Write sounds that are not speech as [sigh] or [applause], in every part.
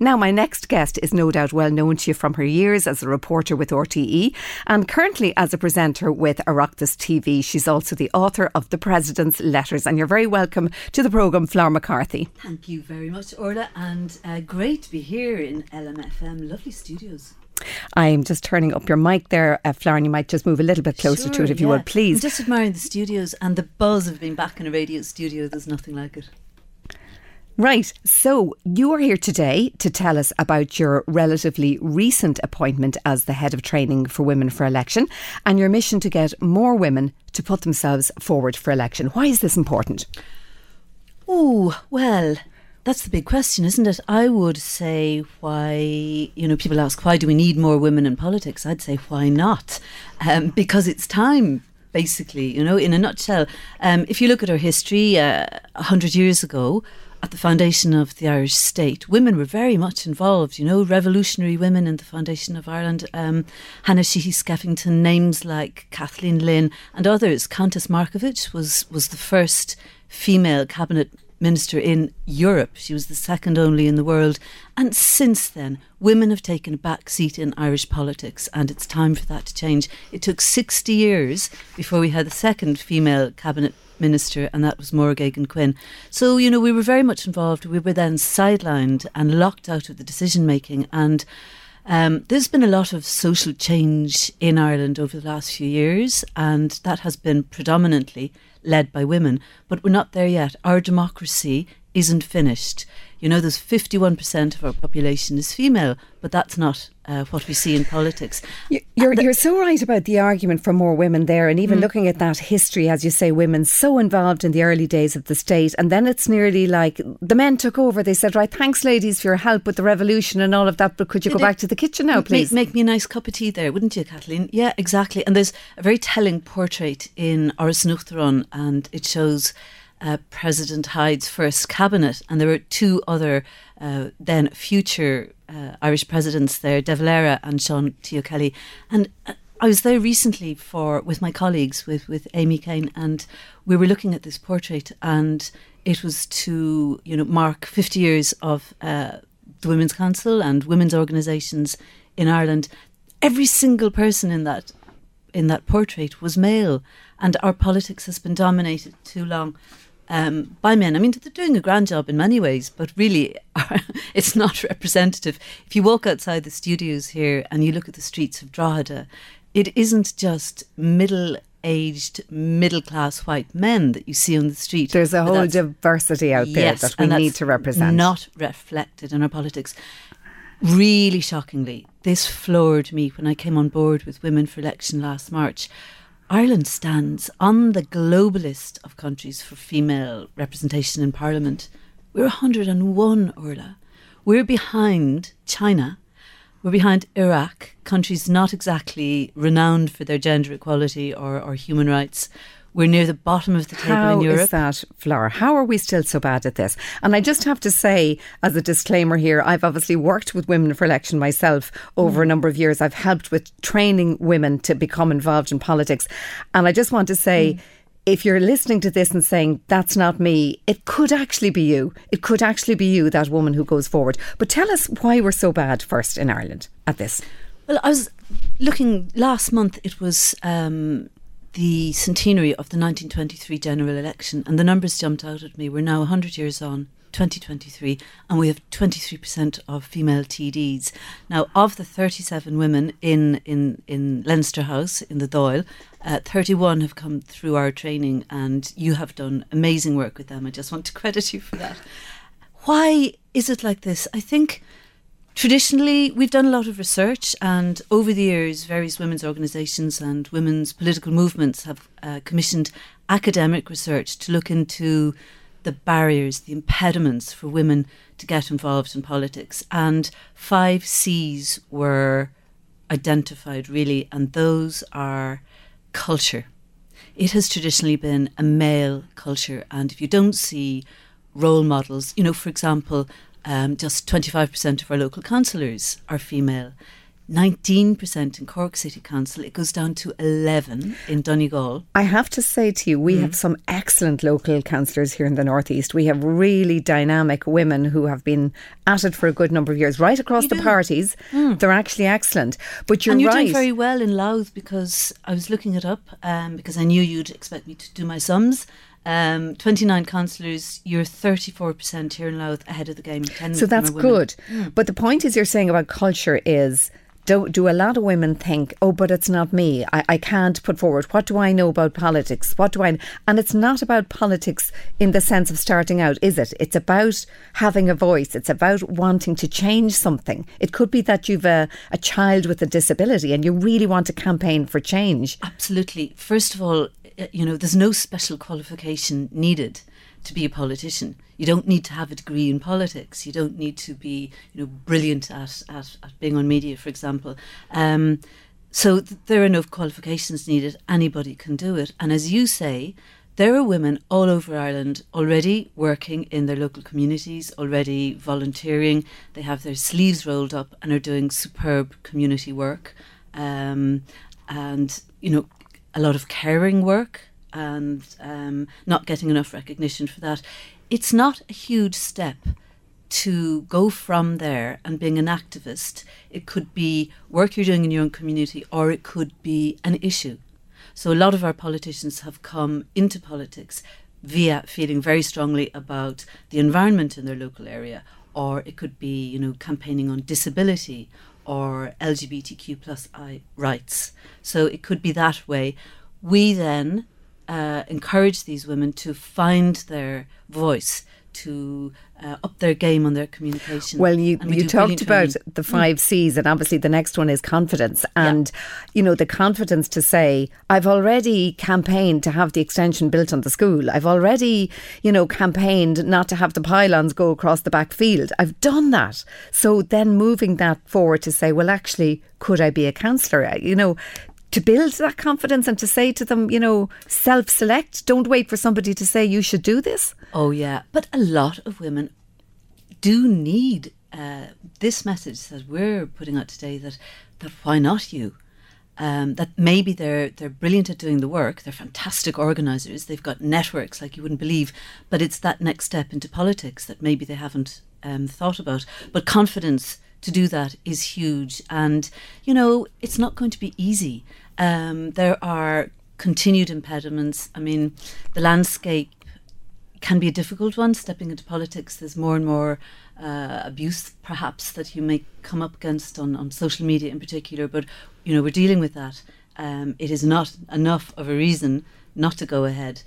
Now, my next guest is no doubt well known to you from her years as a reporter with RTE and currently as a presenter with Oireachtas TV. She's also the author of The President's Letters. And you're very welcome to the programme, Flor McCarthy. Thank you very much, Orlaith, and uh, great to be here in LMFM. Lovely studios. I'm just turning up your mic there, uh, Flor, you might just move a little bit closer sure, to it if yeah. you would, please. I'm just admiring the studios and the buzz of being back in a radio studio. There's nothing like it. Right. So you are here today to tell us about your relatively recent appointment as the head of training for women for election and your mission to get more women to put themselves forward for election. Why is this important? Oh, well, that's the big question, isn't it? I would say why, you know, people ask, why do we need more women in politics? I'd say, why not? Um, because it's time basically, you know, in a nutshell. Um, if you look at our history, uh, a uh, hundred years ago, at the foundation of the Irish state, women were very much involved, you know, revolutionary women in the foundation of Ireland. Um, Hannah Sheehy Skeffington, names like Kathleen Lynn and others. Countess Markievicz was, was the first female cabinet minister in Europe. She was the second only in the world. And since then, women have taken a back seat in Irish politics, and it's time for that to change. It took 60 years before we had the second female cabinet minister, and that was Máire Geoghegan Quinn. So, you know, we were very much involved. We were then sidelined and locked out of the decision making. And um, there's been a lot of social change in Ireland over the last few years, and that has been predominantly led by women. But we're not there yet. Our democracy isn't finished. You know, there's 51% of our population is female, but that's not uh, what we see in politics. You're, you're so right about the argument for more women there, and even mm. looking at that history, as you say, women so involved in the early days of the state, and then it's nearly like the men took over. They said, "Right, thanks, ladies, for your help with the revolution and all of that, but could you Did go back to the kitchen now, please?" Make, make, me a nice cup of tea there, wouldn't you, Kathleen? Yeah, exactly. And there's a very telling portrait in Áras an Uachtaráin, and it shows uh, President Hyde's first cabinet, and there were two other uh, then future uh, Irish presidents there, De Valera and Sean T. O'Kelly. And uh, I was there recently for with my colleagues, with, with Amy Kane, and we were looking at this portrait, and it was to you know mark 50 years of uh, the Women's Council and women's organisations in Ireland. Every single person in that in that portrait was male, and our politics has been dominated too long um, by men. I mean, they're doing a grand job in many ways, but really, [laughs] it's not [laughs] representative. If you walk outside the studios here and you look at the streets of Drogheda, it isn't just middle aged, middle class white men that you see on the street. There's a whole diversity out there yes, that we need to represent. Not reflected in our politics. Really shockingly, this floored me when I came on board with Women for Election last March. Ireland stands on the global list of countries for female representation in Parliament. We're 101, Orlaith. We're behind China. We're behind Iraq, countries not exactly renowned for their gender equality or, or human rights. We're near the bottom of the table How in Europe. How is that, Flor? How are we still so bad at this? And I just have to say, as a disclaimer here, I've obviously worked with Women for Election myself over mm. a number of years. I've helped with training women to become involved in politics. And I just want to say, mm if you're listening to this and saying, that's not me, it could actually be you. It could actually be you, that woman who goes forward. But tell us why we're so bad first in Ireland at this. Well, I was looking last month, it was um, the centenary of the 1923 general election, and the numbers jumped out at me. We're now 100 years on, 2023, and we have 23% of female TDs. Now, of the 37 women in, in, in Leinster House, in the Dáil, uh, 31 have come through our training, and you have done amazing work with them. I just want to [laughs] credit you for that. why is it like this? I think traditionally we've done a lot of research, and over the years, various women's organisations and women's political movements have uh, commissioned academic research to look into the barriers, the impediments for women to get involved in politics. And five C's were identified really, and those are culture. It has traditionally been a male culture, and if you don't see role models, you know, for example, um, just 25% of our local councillors are female. 19% in Cork City Council. It goes down to 11 in Donegal. I have to say to you, we mm. have some excellent local councillors here in the Northeast. We have really dynamic women who have been at it for a good number of years, right across you the do. parties. Mm. They're actually excellent. But you're, and you're right. doing very well in Louth because I was looking it up um, because I knew you'd expect me to do my sums. Um, 29 councillors, you're 34% here in Louth ahead of the game. so that's good. Mm. But the point is, you're saying about culture is do, do a lot of women think, oh, but it's not me. I, I can't put forward. What do I know about politics? What do I. And it's not about politics in the sense of starting out, is it? It's about having a voice. It's about wanting to change something. It could be that you've a, a child with a disability and you really want to campaign for change. Absolutely. First of all, you know, there's no special qualification needed to be a politician. You don't need to have a degree in politics. You don't need to be, you know, brilliant at, at, at being on media, for example. Um, so th- there are no qualifications needed. Anybody can do it. And as you say, there are women all over Ireland already working in their local communities, already volunteering. They have their sleeves rolled up and are doing superb community work. Um, and, you know, a lot of caring work and um, not getting enough recognition for that. It's not a huge step to go from there and being an activist. It could be work you're doing in your own community, or it could be an issue. So a lot of our politicians have come into politics via feeling very strongly about the environment in their local area, or it could be, you know, campaigning on disability or LGBTQ plus I rights. So it could be that way. We then uh, encourage these women to find their voice, to uh, up their game on their communication. Well, you we you talked about training. the mm. five C's, and obviously the next one is confidence. And yeah. you know the confidence to say, I've already campaigned to have the extension built on the school. I've already, you know, campaigned not to have the pylons go across the back field. I've done that. So then moving that forward to say, well, actually, could I be a councillor? You know, to build that confidence and to say to them, you know, self select. Don't wait for somebody to say you should do this. Oh, yeah. But a lot of women do need uh, this message that we're putting out today that, that why not you? Um, that maybe they're they're brilliant at doing the work. They're fantastic organisers. They've got networks like you wouldn't believe. But it's that next step into politics that maybe they haven't um, thought about. But confidence to do that is huge, and you know it's not going to be easy. Um, there are continued impediments. I mean, the landscape can be a difficult one. Stepping into politics, there's more and more uh, abuse, perhaps, that you may come up against on, on social media in particular. But you know, we're dealing with that. Um, it is not enough of a reason not to go ahead.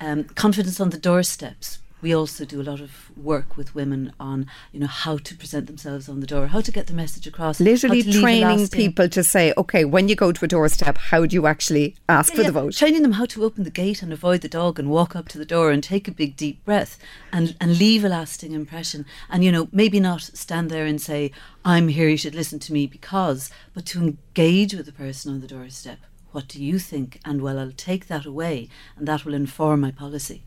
Um, confidence on the doorsteps we also do a lot of work with women on you know how to present themselves on the door how to get the message across literally training people to say okay when you go to a doorstep how do you actually ask yeah, for yeah. the vote? Training them how to open the gate and avoid the dog and walk up to the door and take a big deep breath and and leave a lasting impression. And you know maybe not stand there and say i'm here you should listen to me because but to engage with the person on the doorstep what do you think? And well, I'll take that away and that will inform my policy.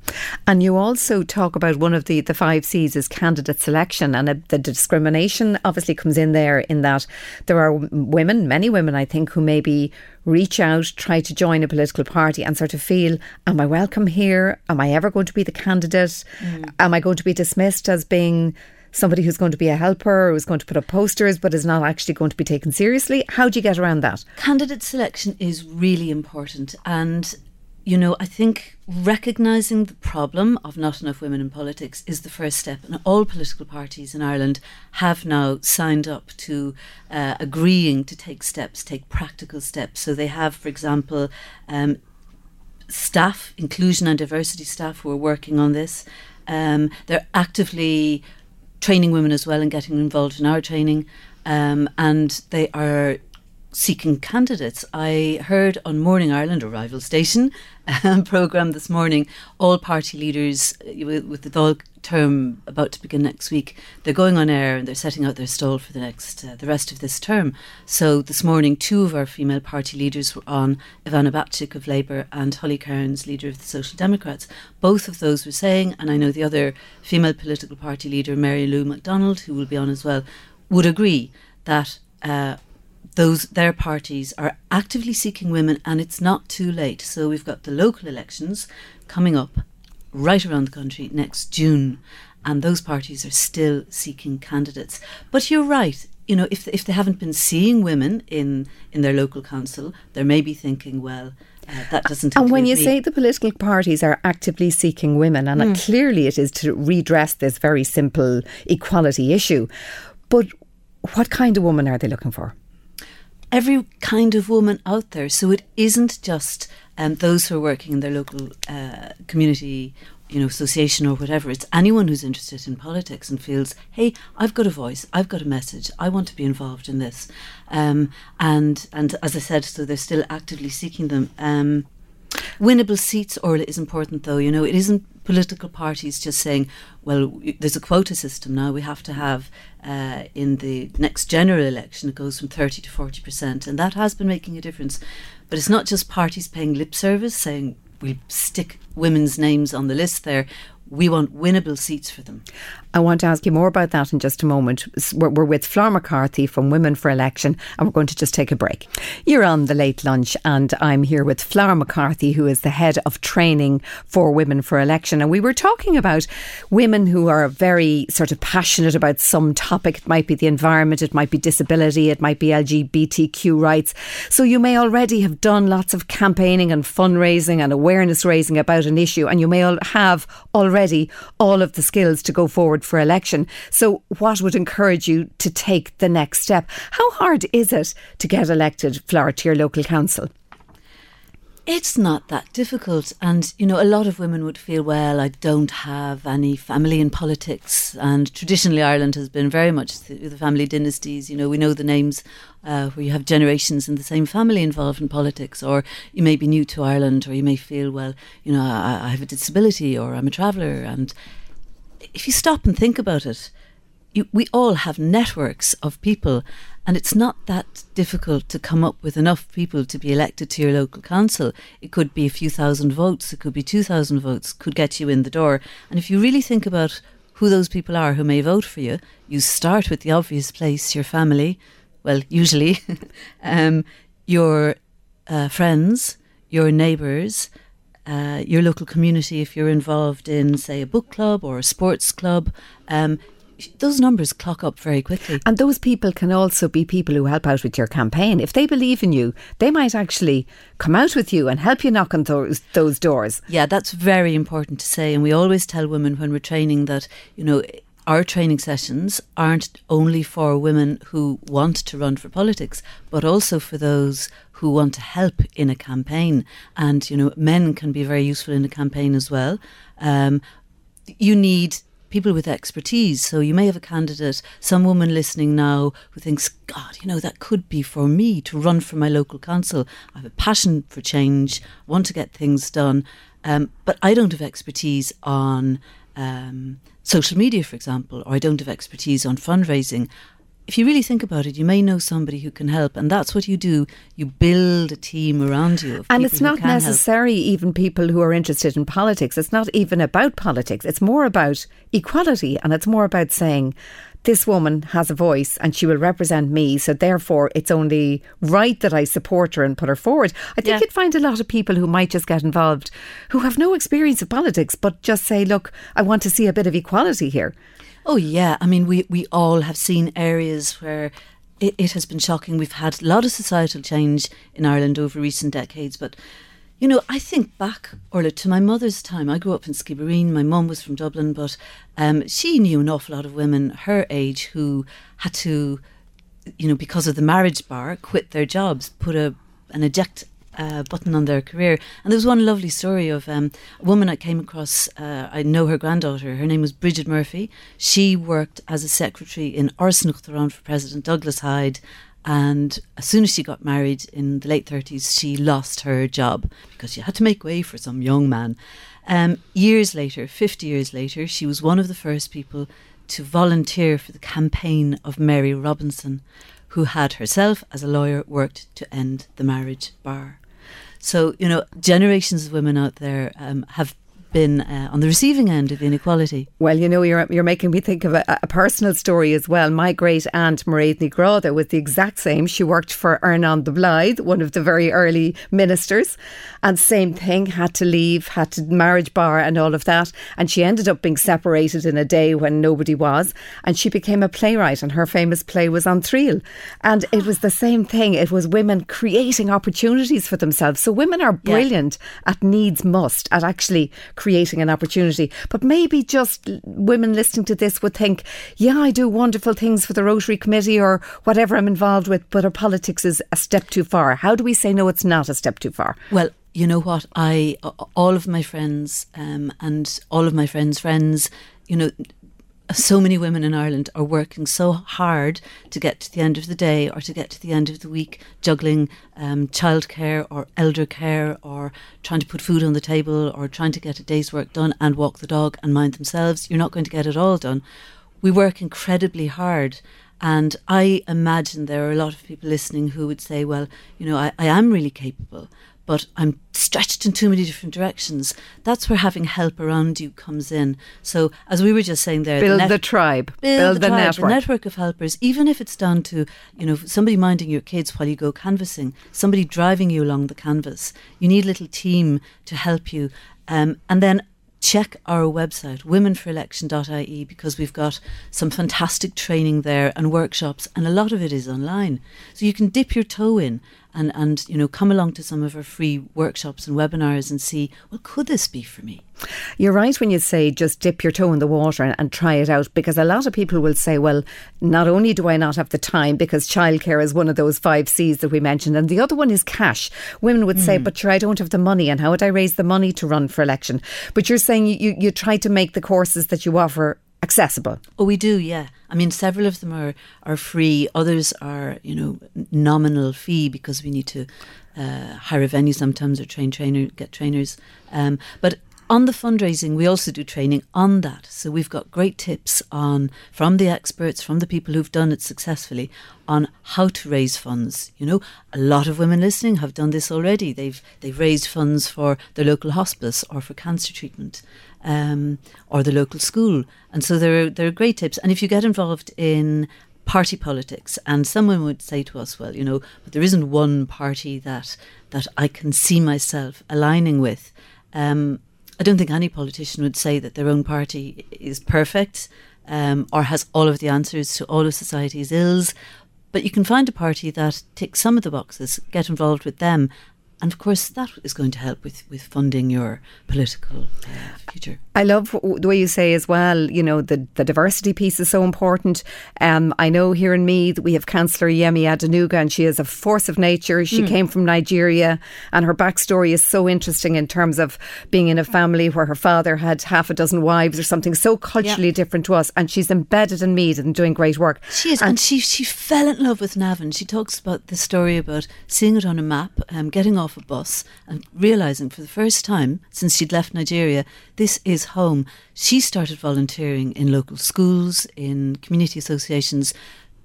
And you also talk about one of the, the five C's is candidate selection. And uh, the discrimination obviously comes in there in that there are women, many women, I think, who maybe reach out, try to join a political party and sort of feel, am I welcome here? Am I ever going to be the candidate? Mm. Am I going to be dismissed as being somebody who's going to be a helper who's going to put up posters but is not actually going to be taken seriously? How do you get around that? Candidate selection is really important. And, you know, I think recognising the problem of not enough women in politics is the first step. And all political parties in Ireland have now signed up to uh, agreeing to take steps, take practical steps. So they have, for example, um, staff, inclusion and diversity staff who are working on this. Um, they're actively training women as well and getting involved in our training. Um, and they are seeking candidates. I heard on Morning Ireland, a rival station [laughs] um, program this morning, all party leaders uh, with, with the Dáil term about to begin next week. They're going on air and they're setting out their stall for the next uh, the rest of this term. So this morning, two of our female party leaders were on: Ivana Bacik of Labour and Holly Cairns, leader of the Social Democrats. Both of those were saying, and I know the other female political party leader, Mary Lou McDonald, who will be on as well, would agree that. Uh, those their parties are actively seeking women and it's not too late so we've got the local elections coming up right around the country next June and those parties are still seeking candidates but you're right you know if if they haven't been seeing women in in their local council they may be thinking well uh, that doesn't and when you me. say the political parties are actively seeking women and mm. clearly it is to redress this very simple equality issue but what kind of woman are they looking for every kind of woman out there. So it isn't just um, those who are working in their local uh, community you know, association or whatever. It's anyone who's interested in politics and feels, hey, I've got a voice, I've got a message, I want to be involved in this. Um, and and as I said, so they're still actively seeking them. Um, winnable seats, Orlaith, is important though. You know, it isn't political parties just saying, well, there's a quota system now. We have to have uh, in the next general election, it goes from 30 to 40%. And that has been making a difference. But it's not just parties paying lip service, saying we stick women's names on the list there we want winnable seats for them. I want to ask you more about that in just a moment. We're, we're, with Flor McCarthy from Women for Election, and we're going to just take a break. You're on the late lunch, and I'm here with Flor McCarthy, who is the head of training for Women for Election. And we were talking about women who are very sort of passionate about some topic. It might be the environment, it might be disability, it might be LGBTQ rights. So you may already have done lots of campaigning and fundraising and awareness raising about an issue, and you may have already all of the skills to go forward for election. So, what would encourage you to take the next step? How hard is it to get elected, Flor, to your local council? It's not that difficult. And, you know, a lot of women would feel, well, I don't have any family in politics. And traditionally, Ireland has been very much through the, family dynasties. You know, we know the names uh, where you have generations in the same family involved in politics. Or you may be new to Ireland, or you may feel, well, you know, I, I have a disability, or I'm a traveller. And if you stop and think about it, you, we all have networks of people, and it's not that difficult to come up with enough people to be elected to your local council. It could be a few thousand votes, it could be 2,000 votes, could get you in the door. And if you really think about who those people are who may vote for you, you start with the obvious place your family, well, usually, [laughs] um, your uh, friends, your neighbours. Uh, your local community, if you're involved in, say, a book club or a sports club, um, those numbers clock up very quickly. And those people can also be people who help out with your campaign. If they believe in you, they might actually come out with you and help you knock on those those doors. Yeah, that's very important to say. And we always tell women when we're training that, you know, our training sessions aren't only for women who want to run for politics, but also for those who want to help in a campaign. And, you know, men can be very useful in a campaign as well. Um, you need people with expertise. So you may have a candidate, some woman listening now who thinks, God, you know, that could be for me to run for my local council. I have a passion for change, want to get things done, um, but I don't have expertise on um, social media, for example, or I don't have expertise on fundraising if you really think about it, you may know somebody who can help, and that's what you do. You build a team around you. and it's not necessary help. even people who are interested in politics. It's not even about politics. It's more about equality, and it's more about saying, this woman has a voice and she will represent me, so therefore it's only right that I support her and put her forward. I think yeah. you'd find a lot of people who might just get involved who have no experience of politics but just say, look, I want to see a bit of equality here. Oh, yeah. I mean, we, we all have seen areas where it, it has been shocking. We've had a lot of societal change in Ireland over recent decades, but you know, I think back, Orlaith, to my mother's time. I grew up in Skibbereen. My mum was from Dublin, but um, she knew an awful lot of women her age who had to, you know, because of the marriage bar, quit their jobs, put a an eject uh, button on their career. And there was one lovely story of um, a woman I came across. Uh, I know her granddaughter. Her name was Bridget Murphy. She worked as a secretary in Áras an Uachtaráin for President Douglas Hyde. And as soon as she got married in the late 30s, she lost her job because she had to make way for some young man. Um, years later, 50 years later, she was one of the first people to volunteer for the campaign of Mary Robinson, who had herself, as a lawyer, worked to end the marriage bar. So, you know, generations of women out there um, have been uh, on the receiving end of inequality. Well, you know, you're you're making me think of a, a personal story as well. My great aunt Mairead Grada was the exact same. She worked for Earnán de Blaghd, one of the very early ministers, and same thing, had to leave, had to marriage bar and all of that, and she ended up being separated in a day when nobody was, and she became a playwright, and her famous play was An Triail, and it was the same thing. It was women creating opportunities for themselves. So women are brilliant yeah. at needs must at actually creating an opportunity. But maybe just women listening to this would think, yeah, I do wonderful things for the Rotary Committee or whatever I'm involved with, but our politics is a step too far. How do we say, no, it's not a step too far? Well, you know what? I, all of my friends um, and all of my friends' friends, you know, so many women in Ireland are working so hard to get to the end of the day or to get to the end of the week, juggling um, childcare or elder care or trying to put food on the table or trying to get a day's work done and walk the dog and mind themselves. You're not going to get it all done. We work incredibly hard. And I imagine there are a lot of people listening who would say, well, you know, I, I am really capable, but I'm stretched in too many different directions. That's where having help around you comes in. So, as we were just saying there, build the, net- the tribe, build, build the, the tribe, network, the network of helpers. Even if it's down to you know somebody minding your kids while you go canvassing, somebody driving you along the canvas. You need a little team to help you, um, and then check our website, womenforelection.ie, because we've got some fantastic training there and workshops, and a lot of it is online. So you can dip your toe in and, and you know come along to some of our free workshops and webinars and see, well, could this be for me? You're right when you say just dip your toe in the water and, and, try it out because a lot of people will say, well, not only do I not have the time because childcare is one of those five C's that we mentioned, and the other one is cash. Women would mm. say, but sure, I don't have the money, and how would I raise the money to run for election? But you're saying you, you, you try to make the courses that you offer accessible. Oh, we do, yeah. I mean, several of them are, are free. Others are, you know, nominal fee because we need to uh, hire a venue sometimes or train trainer, get trainers. Um, but on the fundraising, we also do training on that. So we've got great tips on from the experts, from the people who've done it successfully, on how to raise funds. You know, a lot of women listening have done this already. They've they've raised funds for their local hospice or for cancer treatment, um, or the local school, and so there are there are great tips. And if you get involved in party politics. And someone would say to us, well, you know, but there isn't one party that that I can see myself aligning with. Um, I don't think any politician would say that their own party is perfect um, or has all of the answers to all of society's ills. But you can find a party that ticks some of the boxes, get involved with them, and of course, that is going to help with, with funding your political uh, future. I love the way you say as well, you know, the, the diversity piece is so important. Um, I know here in Meath we have Councillor Yemi Adenuga, and she is a force of nature. She mm. came from Nigeria, and her backstory is so interesting in terms of being in a family where her father had half a dozen wives or something so culturally yeah. different to us. And she's embedded in Meath and doing great work. She is, and, and, she, she fell in love with Navan. She talks about the story about seeing it on a map, um, getting off a bus and realizing for the first time since she'd left Nigeria, this is home. She started volunteering in local schools, in community associations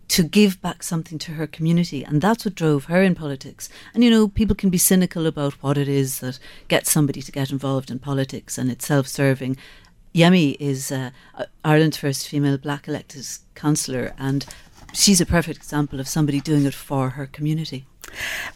to give back something to her community. And that's what drove her in politics. And you know, people can be cynical about what it is that gets somebody to get involved in politics and it's self serving. Yemi is uh, Ireland's first female black elected councillor, and she's a perfect example of somebody doing it for her community.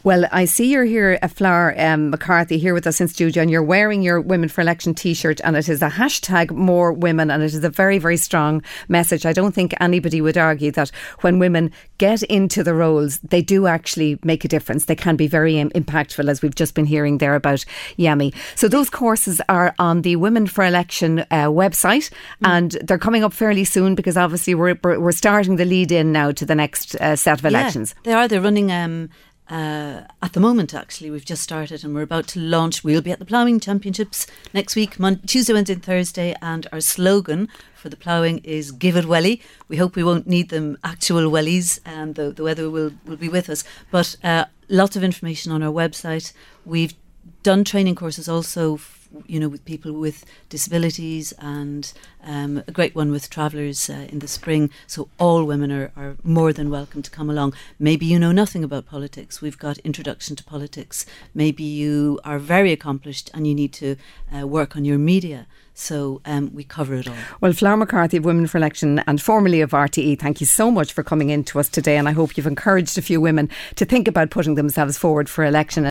Well, I see you're here, uh, Flor um, McCarthy, here with us in studio, and you're wearing your Women for Election t shirt, and it is a hashtag more women, and it is a very, very strong message. I don't think anybody would argue that when women get into the roles, they do actually make a difference. They can be very um, impactful, as we've just been hearing there about Yemi. So, those courses are on the Women for Election uh, website, mm. and they're coming up fairly soon because obviously we're, we're starting the lead in now to the next uh, set of elections. Yeah, they are. They're running. Um, uh, at the moment, actually, we've just started and we're about to launch. We'll be at the Ploughing Championships next week, Mon- Tuesday, Wednesday, and Thursday. And our slogan for the ploughing is "Give it welly." We hope we won't need them actual wellies, and the, the weather will will be with us. But uh, lots of information on our website. We've done training courses also you know, with people with disabilities and um, a great one with travellers uh, in the spring. So all women are, are more than welcome to come along. Maybe you know nothing about politics. We've got Introduction to Politics. Maybe you are very accomplished and you need to uh, work on your media. So um, we cover it all. Well, Flor McCarthy of Women for Election and formerly of RTE, thank you so much for coming in to us today. And I hope you've encouraged a few women to think about putting themselves forward for election.